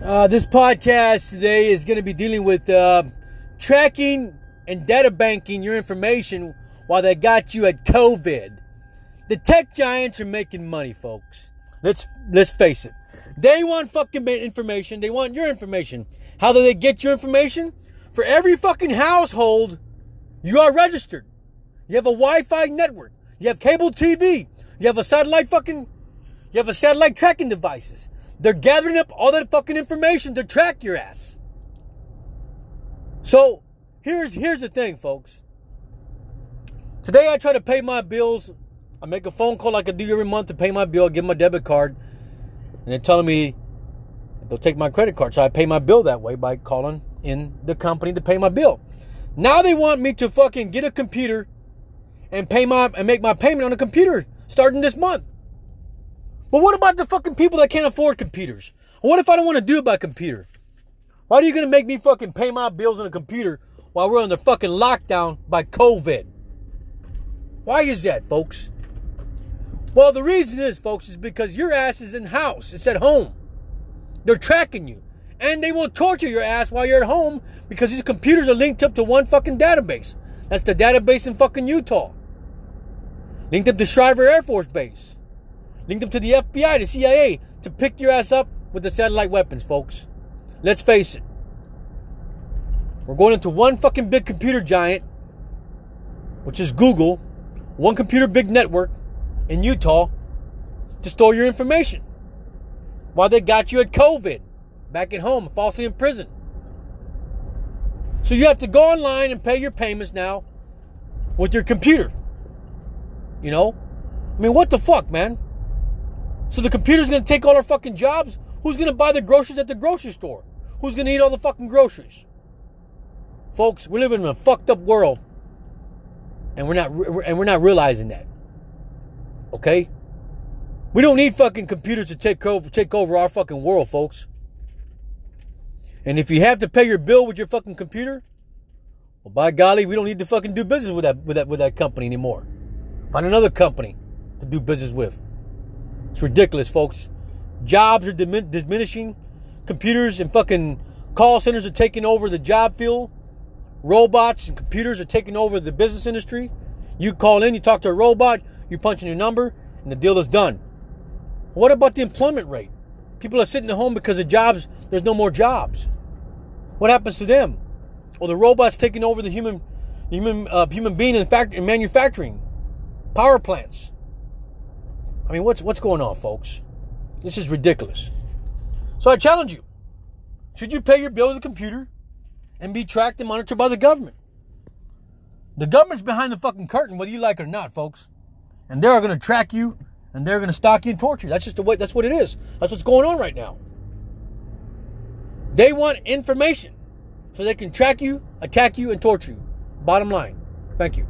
Uh, this podcast today is going to be dealing with uh, tracking and data banking your information while they got you at COVID. The tech giants are making money, folks. Let's let's face it. They want fucking information. They want your information. How do they get your information? For every fucking household, you are registered. You have a Wi-Fi network. You have cable TV. You have a satellite fucking. You have a satellite tracking devices. They're gathering up all that fucking information to track your ass. So here's here's the thing, folks. Today I try to pay my bills. I make a phone call like I do every month to pay my bill, give my debit card, and they're telling me they'll take my credit card. So I pay my bill that way by calling in the company to pay my bill. Now they want me to fucking get a computer and pay my and make my payment on a computer starting this month. But what about the fucking people that can't afford computers? What if I don't want to do it by computer? Why are you going to make me fucking pay my bills on a computer while we're under fucking lockdown by COVID? Why is that, folks? Well, the reason is, folks, is because your ass is in house. It's at home. They're tracking you. And they will torture your ass while you're at home because these computers are linked up to one fucking database. That's the database in fucking Utah. Linked up to Schriever Air Force Base link them to the FBI, the CIA, to pick your ass up with the satellite weapons, folks. Let's face it. We're going into one fucking big computer giant, which is Google, one computer big network in Utah to store your information. While they got you at COVID, back at home, falsely in prison. So you have to go online and pay your payments now with your computer. You know? I mean, what the fuck, man? So the computer's gonna take all our fucking jobs? Who's gonna buy the groceries at the grocery store? Who's gonna eat all the fucking groceries? Folks, we're living in a fucked up world. And we're not and we're not realizing that. Okay? We don't need fucking computers to take over take over our fucking world, folks. And if you have to pay your bill with your fucking computer, well by golly, we don't need to fucking do business with that with that with that company anymore. Find another company to do business with. It's ridiculous, folks. Jobs are dimin- diminishing. Computers and fucking call centers are taking over the job field. Robots and computers are taking over the business industry. You call in, you talk to a robot, you punch in your number, and the deal is done. What about the employment rate? People are sitting at home because of jobs. There's no more jobs. What happens to them? Or the robots taking over the human, human, uh, human being in, fact, in manufacturing, power plants. I mean, what's what's going on, folks? This is ridiculous. So I challenge you: should you pay your bill with a computer and be tracked and monitored by the government? The government's behind the fucking curtain, whether you like it or not, folks. And they're going to track you, and they're going to stalk you and torture you. That's just the way. That's what it is. That's what's going on right now. They want information so they can track you, attack you, and torture you. Bottom line. Thank you.